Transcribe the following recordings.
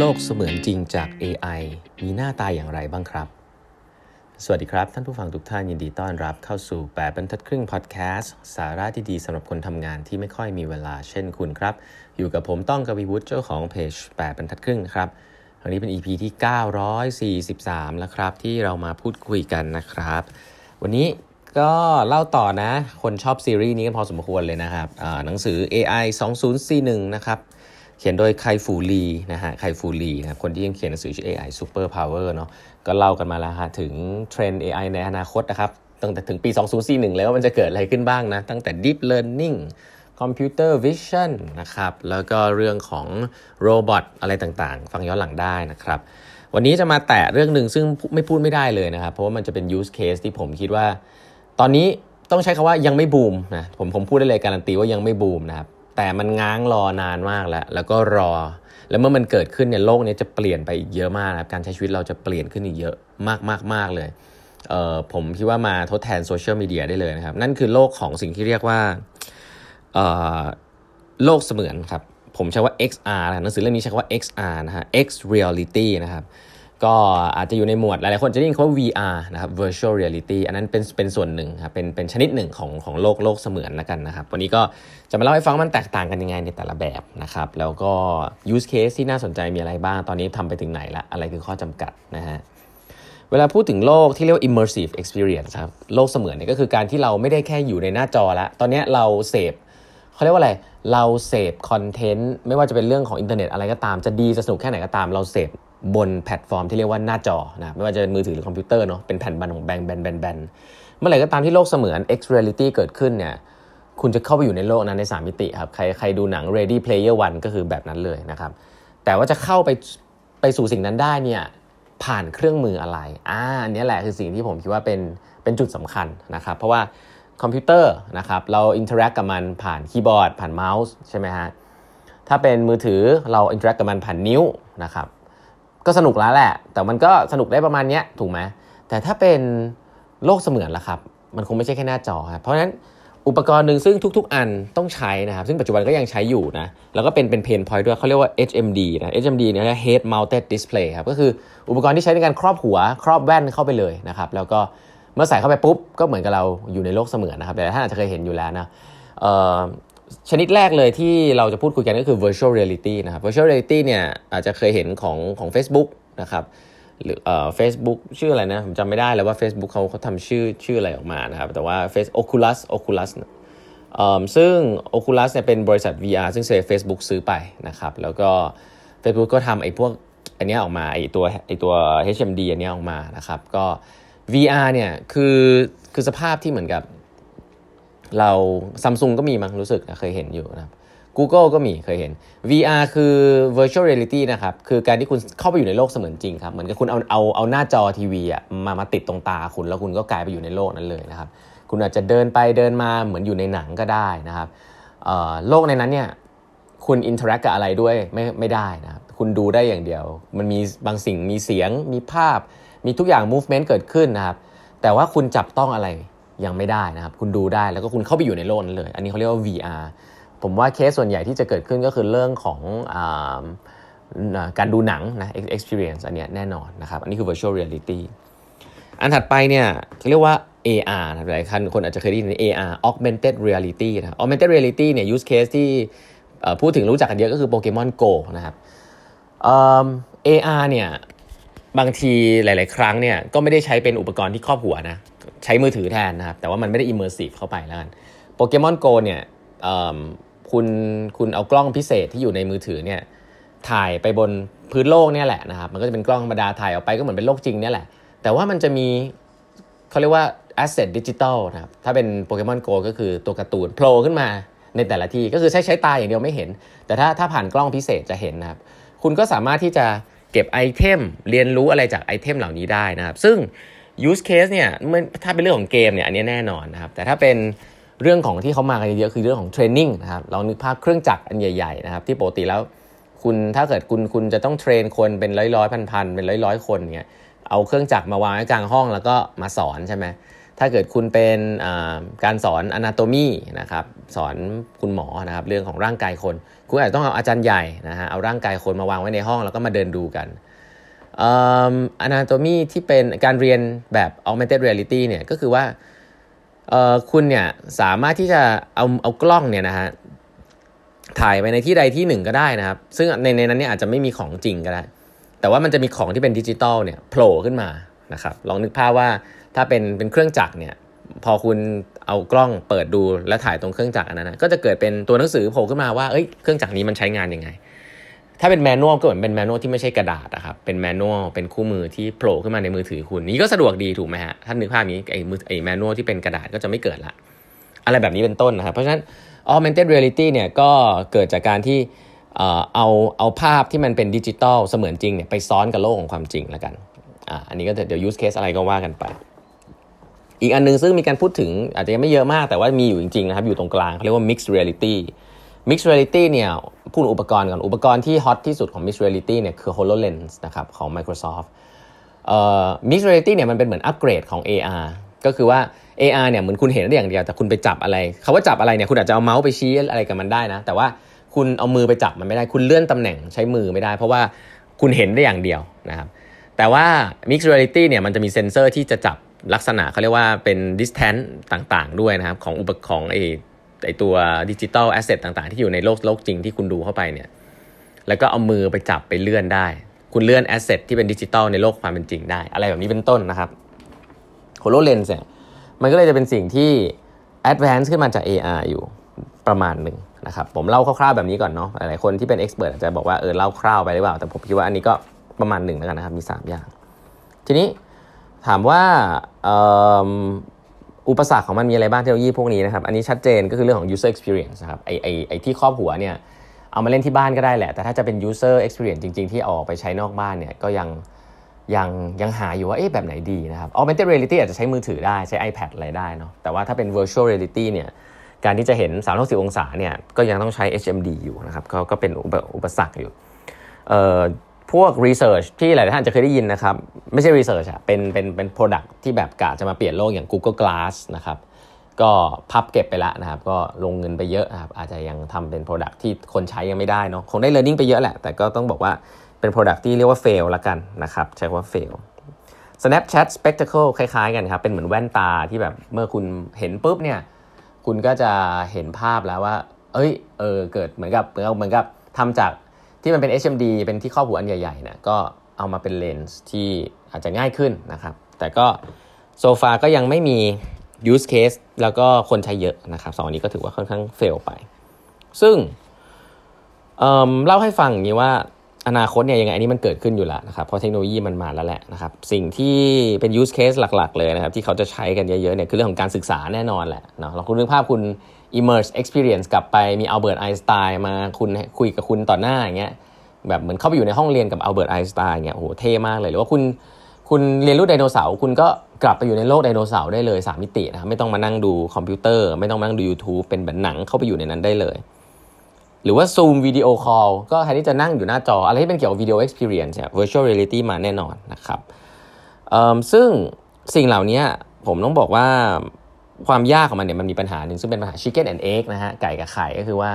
โลกเสมือนจริงจาก AI มีหน้าตาอย่างไรบ้างครับ สวัสดีครับ ท่านผู้ฟังทุกท่านยินดีต้อนรับเข้าสู่ 8บรรทัดครึ่งพอดแคสต์สาระที่ดีสำหรับคนทำงานที่ไม่ค่อยมีเวลาเช่นคุณครับ อยู่กับผมต้องกวีวุฒิเจ้าของเพจ8บรรทัดครึ่งครับวันนี้เป็น EP ที่ 943 แล้วครับ ที่เรามาพูดคุยกันนะครับ วันนี้ก็เล่าต่อนะ คนชอบซีรีส์นี้กันพอสมควรเลยนะครับหนังสือ AI 2041 นะครับ เขียนโดยไคฟูลีนะฮะไคฟูลีนะคนที่ยังเขียนหนังสือชื่อ AI Super Power เนาะก็เล่ากันมาแล้วฮะถึงเทรนด์ AI ในอนาคตนะครับตั้งแต่ถึงปี 2041 แล้วมันจะเกิดอะไรขึ้นบ้างนะ ตั้งแต่ Deep Learning Computer Vision นะครับ แล้วก็เรื่องของโรบอทอะไรต่างๆ ฟังย้อนหลังได้นะครับ วันนี้จะมาแตะเรื่องหนึ่งซึ่งไม่พูดไม่ได้เลยนะครับ เพราะว่ามันจะเป็น use case ที่ผมคิดว่า ตอนนี้ต้องใช้คาว่ายังไม่บูมนะ ผมผมพูดได้เลยการันตีว่ายังไม่บูมนะครับ แต่มันง้างรอนานมากแล้ว แล้วก็รอ แล้วเมื่อมันเกิดขึ้นเนี่ยโลกนี้จะเปลี่ยนไปอีกเยอะมากนะครับการใช้ชีวิตเราจะเปลี่ยนขึ้นอีกเยอะมากมากมากเลยเอ่อผมคิดว่ามาทดแทนโซเชียลมีเดียได้เลยนะครับ นั่นคือโลกของสิ่งที่เรียกว่าเอ่อโลกเสมือนครับ ผมใช้ว่า XR นะหนังสือเล่มนี้ใช้ว่า XR นะฮะ X reality นะครับ ก็อาจจะอยู่ในหมวดหลายๆคนจะได้ยินคำว่า VR นะครับ virtual reality อันนั้นเป็นเป็นส่วนหนึ่งครับเป็นเป็นชนิดหนึ่งของของโลกโลกเสมือนแล้วกันนะครับ วันนี้ก็จะมาเล่าให้ฟังมันแตกต่างกันยังไงในแต่ละแบบนะครับ แล้วก็ use case ที่น่าสนใจมีอะไรบ้าง ตอนนี้ทำไปถึงไหนละ อะไรคือข้อจำกัดนะฮะเวลาพูดถึงโลกที่เรียกว่า immersive experience ครับโลกเสมือนเนี่ยก็คือการที่เราไม่ได้แค่อยู่ในหน้าจอละตอนนี้เราเสพเขาเรียกว่าอะไรเราเสพคอนเทนต์ไม่ว่าจะเป็นเรื่องของอินเทอร์เน็ตอะไรก็ตามจะดีจะสนุกแค่ไหนก็ตามเราเสพ บนแพลตฟอร์มที่เรียกว่าหน้าจอนะไม่ว่าจะเป็นมือถือหรือคอมพิวเตอร์เนาะเป็นแผ่นบันของแบงแบนแบนแบนเมื่อไหร่ก็ตามที่โลกเสมือน X reality เกิดขึ้นเนี่ยคุณจะเข้าไปอยู่ในโลกนั้นใน 3 มิติครับใครใครดูหนัง Ready Player One ก็คือแบบนั้นเลยนะครับแต่ว่าจะเข้าไปไปสู่สิ่งนั้นได้เนี่ยผ่านเครื่องมืออะไรอ่าอันนี้แหละคือสิ่งที่ผมคิดว่าเป็นเป็นจุดสำคัญนะครับเพราะว่าคอมพิวเตอร์นะครับเรา interact กับมันผ่านคีย์บอร์ด ผ่านเมาส์ใช่ไหมฮะถ้าเป็นมือถือเรา interact กับมันผ่านนิ้วนะครับ ก็สนุกแล้วแหละ แต่มันก็สนุกได้ประมาณนี้ถูกไหมแต่ถ้าเป็นโลกเสมือนล่ะครับ มันคงไม่ใช่แค่หน้าจอครับเพราะฉะนั้นอุปกรณ์หนึ่งซึ่งทุก ๆ อันต้องใช้นะครับ ซึ่งปัจจุบันก็ยังใช้อยู่นะ แล้วก็เป็นเป็น pain point ด้วยเขาเรียกว่า HMD นะ HMD เนี่ย Head Mounted Display ครับ ก็คืออุปกรณ์ที่ใช้ในการครอบหัว ครอบแว่นเข้าไปเลยนะครับ แล้วก็เมื่อใส่เข้าไปปุ๊บ ก็เหมือนกับเราอยู่ในโลกเสมือนนะครับ แต่ท่านอาจจะเคยเห็นอยู่แล้วนะ ชนิดแรกเลยที่เราจะพูดคุยกันก็คือ virtual reality นะครับ virtual reality เนี่ยอาจจะเคยเห็นของของ Facebook นะครับหรือเอ่อ Facebook ชื่ออะไรนะผมจำไม่ได้แล้วว่า Facebook เขาเขาทำชื่อชื่ออะไรออกมานะครับ แต่ว่า Face Oculus Oculus เอ่อซึ่ง Oculus เนี่ยเป็นบริษัท VR ซึ่งเซ Facebook ซื้อไปนะครับ แล้วก็ Facebook ก็ทำไอ้พวกอันนี้ออกมาไอ้ตัวไอ้ตัว HMD อันนี้ออกมานะครับ ก็ VR เนี่ยคือคือสภาพที่เหมือนกับ เราซัมซุงก็มีมั้งรู้สึกนะเคยเห็นอยู่นะครับ Google ก็มีเคยเห็น VR คือ virtual reality นะครับ คือการที่คุณเข้าไปอยู่ในโลกเสมือนจริงครับ เหมือนกับคุณเอาเอาเอาหน้าจอทีวีอะมามาติดตรงตาคุณ แล้วคุณก็กลายไปอยู่ในโลกนั้นเลยนะครับ คุณอาจจะเดินไปเดินมาเหมือนอยู่ในหนังก็ได้นะครับโลกในนั้นเนี่ยคุณ interact กับอะไรด้วยไม่ไม่ได้นะครับ คุณดูได้อย่างเดียว มันมีบางสิ่งมีเสียง มีภาพ มีทุกอย่าง movement เกิดขึ้นนะครับ แต่ว่าคุณจับต้องอะไร ยังไม่ได้นะครับ คุณดูได้แล้วก็คุณเข้าไปอยู่ในโลกนั้นเลย อันนี้เขาเรียกว่า VR ผมว่าเคสส่วนใหญ่ที่จะเกิดขึ้นก็คือเรื่องของอการดูหนังนะ experience อันนี้แน่นอนนะครับ อันนี้คือ virtual reality อันถัดไปเนี่ยเรียกว่า AR นะหลายคนคนอาจจะเคยได้ยิน AR augmented reality นะ augmented reality เนี่ย use case ที่พูดถึงรู้จักกันเยอะก็คือ Pokemon Go นะครับ AR เนี่ยบางทีหลาย ๆ ครั้งเนี่ยก็ไม่ได้ใช้เป็นอุปกรณ์ที่ครอบหัวนะ ใช้มือถือแทนนะครับ แต่ว่ามันไม่ได้ immersive เข้าไปแล้วกัน Pokemon Go เนี่ยคุณคุณเอากล้องพิเศษที่อยู่ในมือถือเนี่ยถ่ายไปบนพื้นโลกเนี่ยแหละนะครับ มันก็จะเป็นกล้องธรรมดาถ่ายออกไปก็เหมือนเป็นโลกจริงเนี่ยแหละ แต่ว่ามันจะมีเขาเรียกว่า asset digital นะครับ ถ้าเป็นโปเกมอนโกก็คือตัวการ์ตูนโผล่ขึ้นมาในแต่ละที่ก็คือใช้ใช้ตาอย่างเดียวไม่เห็น แต่ถ้าถ้าผ่านกล้องพิเศษจะเห็นนะครับ คุณก็สามารถที่จะเก็บ item เรียนรู้อะไรจาก item เหล่านี้ได้นะครับ ซึ่ง use case เนี่ยถ้าเป็นเรื่องของเกมเนี่ยอันนี้แน่นอนนะครับแต่ถ้าเป็นเรื่องของที่เขามากันเยอะคือเรื่องของ training นะครับลองนึกภาพเครื่องจักรอันใหญ่ๆนะครับที่ปกติแล้วคุณถ้าเกิดคุณคุณจะต้อง train คนเป็นร้อยร้อยพันพันเป็นร้อยร้อยคนเนี่ยเอาเครื่องจักรมาวางไว้กลางห้องแล้วก็มาสอนใช่ไหมถ้าเกิดคุณเป็นการสอน anatomy นะครับสอนคุณหมอนะครับเรื่องของร่างกายคน คุณอาจจะต้องเอาอาจารย์ใหญ่นะฮะเอาร่างกายคนมาวางไว้ในห้องแล้วก็มาเดินดูกัน อ anatomy ที่เป็นการเรียนแบบ augmented reality เนี่ยก็คือว่าคุณเนี่ยสามารถที่จะเอาเอากล้องเนี่ยนะฮะถ่ายไปในที่ใดที่หนึ่งก็ได้นะครับ ซึ่งในในนั้นเนี่ยอาจจะไม่มีของจริงก็ได้ แต่ว่ามันจะมีของที่เป็นดิจิตอลเนี่ยโผล่ขึ้นมานะครับลองนึกภาพว่าถ้าเป็นเป็นเครื่องจักรเนี่ยพอคุณเอากล้องเปิดดูและถ่ายตรงเครื่องจักรอันนั้นนะก็จะเกิดเป็นตัวหนังสือโผล่ขึ้นมาว่าเอ้ยเครื่องจักรนี้มันใช้งานยังไง ถ้าเป็นแมนนวลก็เหมือนเป็นแมนนวลที่ไม่ใช่กระดาษนะครับ เป็นแมนนวลเป็นคู่มือที่โผล่ขึ้นมาในมือถือคุณ นี้ก็สะดวกดีถูกไหมฮะถ้านึกภาพนี้ไอ้มือไอ้แมนนวลที่เป็นกระดาษก็จะไม่เกิดละ อะไรแบบนี้เป็นต้นนะครับ เพราะฉะนั้น augmented reality เนี่ยก็เกิดจากการที่เอาเอาภาพที่มันเป็นดิจิตอลเสมือนจริงเนี่ยไปซ้อนกับโลกของความจริงแล้วกันอ่าอันนี้ก็เดี๋ยว use case อะไรก็ว่ากันไป อีกอันนึงซึ่งมีการพูดถึงอาจจะยังไม่เยอะมากแต่ว่ามีอยู่จริงๆนะครับอยู่ตรงกลางเขาเรียกว่า mixed reality mixed reality เนี่ยพูดอุปกรณ์ก่อน อุปกรณ์ที่ฮอตที่สุดของ mixed reality เนี่ยคือ HoloLens นะครับของ Microsoft เอ่อ mixed reality เนี่ยมันเป็นเหมือนอัปเกรดของ AR ก็คือว่า AR เนี่ยเหมือนคุณเห็นได้อย่างเดียวแต่คุณไปจับอะไรคำว่าจับอะไรเนี่ยคุณอาจจะเอาเมาส์ไปชี้อะไรกับมันได้นะ แต่ว่าคุณเอามือไปจับมันไม่ได้ คุณเลื่อนตำแหน่งใช้มือไม่ได้ เพราะว่าคุณเห็นได้อย่างเดียวนะครับแต่ว่า Mixed Reality เนี่ยมันจะมีเซ็นเซอร์ที่จะจับลักษณะเขาเรียกว่าเป็น distance ต่างๆ ด้วยนะครับของอุปกรณ์ไอ ไอตัว digital asset ต่างๆ ที่อยู่ในโลกโลกจริงที่คุณดูเข้าไปเนี่ยแล้วก็เอามือไปจับไปเลื่อนได้ คุณเลื่อน asset ที่เป็นดิจิตอลในโลกความเป็นจริงได้ อะไรแบบนี้เป็นต้นนะครับ HoloLens เนี่ยมันก็เลยจะเป็นสิ่งที่ advance ขึ้นมาจาก AR อยู่ประมาณหนึ่งนะครับผมเล่าคร่าวๆแบบนี้ก่อนเนาะหลายคนที่เป็น expert อาจจะบอกว่าเออเล่าคร่าวไปหรือเปล่า แต่ผมคิดว่าอันนี้ก็ประมาณหนึ่งแล้วกันนะครับมี 3 อย่าง ทีนี้ถามว่า อุปสรรคของมันมีอะไรบ้างเทคโนโลยีพวกนี้นะครับ อันนี้ชัดเจนก็คือเรื่องของ user experience นะครับ ไอไอไอที่ครอบหัวเนี่ย เอามาเล่นที่บ้านก็ได้แหละ แต่ถ้าจะเป็น user experience จริง ๆ ที่ออกไปใช้นอกบ้านเนี่ย ก็ยังยังยังหาอยู่ว่าเอ๊ะแบบไหนดีนะครับ augmented reality อาจจะใช้มือถือได้ใช้ iPad อะไรได้เนาะ แต่ว่าถ้าเป็น virtual reality เนี่ยการที่จะเห็น 360 องศาเนี่ยก็ยังต้องใช้ HMD อยู่นะครับก็ก็เป็นอุปสรรคอยู่ พวก research ที่หลายท่านจะเคยได้ยินนะครับ ไม่ใช่ research อะเป็นเป็นเป็น product ที่แบบกะจะมาเปลี่ยนโลกอย่าง Google Glass นะครับก็พับเก็บไปแล้วนะครับ ก็ลงเงินไปเยอะนะครับ อาจจะยังทำเป็น product ที่คนใช้ยังไม่ได้เนาะคงได้ learning ไปเยอะแหละ แต่ก็ต้องบอกว่าเป็น product ที่เรียกว่า fail ละกันนะครับ ใช้คำว่า fail Snapchat Spectacle คล้ายๆกันครับ เป็นเหมือนแว่นตาที่แบบเมื่อคุณเห็นปุ๊บเนี่ย คุณก็จะเห็นภาพแล้วว่า เอ้ย เออ เกิดเหมือนกับเหมือนกับเหมือนกับทำจาก ที่มันเป็น HMD เป็นที่ครอบหัวอันใหญ่ๆเนี่ยก็เอามาเป็นเลนส์ที่อาจจะง่ายขึ้นนะครับ แต่ก็โซฟาก็ยังไม่มี use case แล้วก็คนใช้เยอะนะครับสองนี้ก็ถือว่าค่อนข้างเฟลไป ซึ่งเล่าให้ฟังอย่างนี้ว่าอนาคตเนี่ยยังไงอันนี้มันเกิดขึ้นอยู่แล้วนะครับเพราะเทคโนโลยีมันมาแล้วแหละนะครับสิ่งที่เป็น use case หลัก ๆ เลยนะครับที่เขาจะใช้กันเยอะๆเนี่ยคือเรื่องของการศึกษาแน่นอนแหละเนาะเราคุณนึกภาพคุณ immerse experience กลับไปมีอัลเบิร์ตไอน์สไตน์มาคุณคุยกับคุณต่อหน้าอย่างเงี้ยแบบเหมือนเข้าไปอยู่ในห้องเรียนกับอัลเบิร์ตไอน์สไตน์เงี้ยโอ้โหเท่มากเลยหรือว่าคุณคุณเรียนรู้ไดโนเสาร์คุณก็กลับไปอยู่ในโลกไดโนเสาร์ได้เลย 3 มิตินะครับไม่ต้องมานั่งดูคอมพิวเตอร์ ไม่ต้องมานั่งดู YouTube เป็นแบบหนังเข้าไปอยู่ในนั้นได้เลย หรือว่า Zoom Video Call ก็แทนที่จะนั่งอยู่หน้าจอ อะไรที่เป็นเกี่ยวกับ Video Experience เนี่ย Virtual Reality มาแน่นอนนะครับซึ่งสิ่งเหล่านี้ผมต้องบอกว่า ความยากของมันเนี่ยมันมีปัญหาหนึ่งซึ่งเป็นปัญหา Chicken and Egg นะฮะไก่กับไข่ก็คือว่า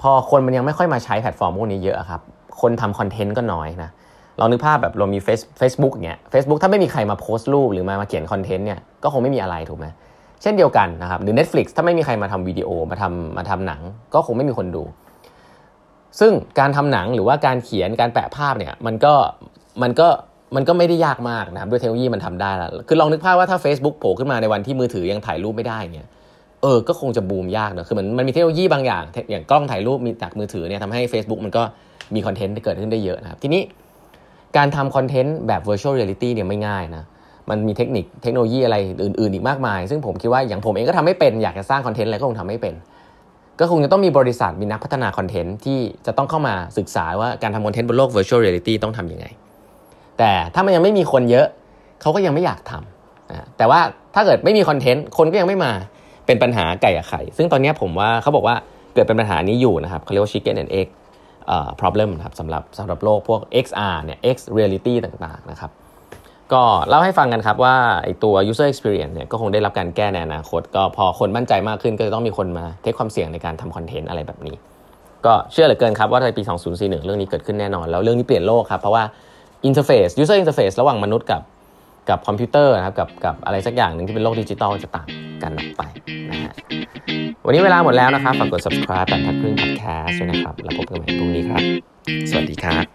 พอคนมันยังไม่ค่อยมาใช้แพลตฟอร์มพวกนี้เยอะครับ คนทำคอนเทนต์ก็น้อยนะลองนึกภาพแบบเรามี Face Facebook เนี่ย Facebook ถ้าไม่มีใครมาโพสต์รูปหรือมามาเขียนคอนเทนต์เนี่ยก็คงไม่มีอะไรถูกไหมเช่นเดียวกันนะครับหรือ Netflix ถ้าไม่มีใครมาทำวิดีโอมาทำมาทำหนัง ก็คงไม่มีคนดู ซึ่งการทำหนังหรือว่าการเขียนการแปะภาพเนี่ยมันก็มันก็ มันก็ไม่ได้ยากมากนะครับด้วยเทคโนโลยีมันทำได้แล้วคือลองนึกภาพว่าถ้า Facebook โผล่ขึ้นมาในวันที่มือถือยังถ่ายรูปไม่ได้เนี่ยเออก็คงจะบูมยากเนะคือมันมันมีเทคโนโลยีบางอย่าง อย่างกล้องถ่ายรูปมีจากมือถือเนี่ยทำให้ Facebook มันก็มีคอนเทนต์เกิดขึ้นได้เยอะนะครับทีนี้การทำคอนเทนต์แบบ virtual reality เนี่ยไม่ง่ายนะมันมีเทคนิคเทคโนโลยีอะไรอื่น ๆ อีกมากมาย ซึ่งผมคิดว่าอย่างผมเองก็ทำไม่เป็นอยากจะสร้างคอนเทนต์อะไรก็คงทำไม่เป็น ก็คงจะต้องมีบริษัทมีนักพัฒนาคอนเทนต์ที่จะต้องเข้ามาศึกษาว่าการทำคอนเทนต์บนโลก virtual reality ต้องทำยังไง แต่ถ้ามันยังไม่มีคนเยอะเขาก็ยังไม่อยากทำแต่ว่าถ้าเกิดไม่มีคอนเทนต์คนก็ยังไม่มาเป็นปัญหาไก่กับไข่ ซึ่งตอนนี้ผมว่าเขาบอกว่าเกิดเป็นปัญหานี้อยู่นะครับเขาเรียกว่า chicken and egg problem นะครับสำหรับสำหรับโลกพวก XR เนี่ย X reality ต่างๆนะครับก็เล่าให้ฟังกันครับว่าไอตัว user experience เนี่ยก็คงได้รับการแก้ในอนาคต ก็พอคนมั่นใจมากขึ้นก็จะต้องมีคนมา take ความเสี่ยงในการทำคอนเทนต์อะไรแบบนี้ ก็เชื่อเหลือเกินครับว่าในปี 2041 เรื่องนี้เกิดขึ้นแน่นอน แล้วเรื่องนี้เปลี่ยนโลกครับเพราะว่า interface user interface ระหว่างมนุษย์กับกับคอมพิวเตอร์นะครับกับกับอะไรสักอย่างหนึ่งที่เป็นโลกดิจิตอลจะต่างกันออกไปนะฮะวันนี้เวลาหมดแล้วนะครับฝากกด subscribe แปดบรรทัดครึ่ง podcast ด้วยนะครับ แล้วพบกันใหม่พรุ่งนี้ครับ สวัสดีครับ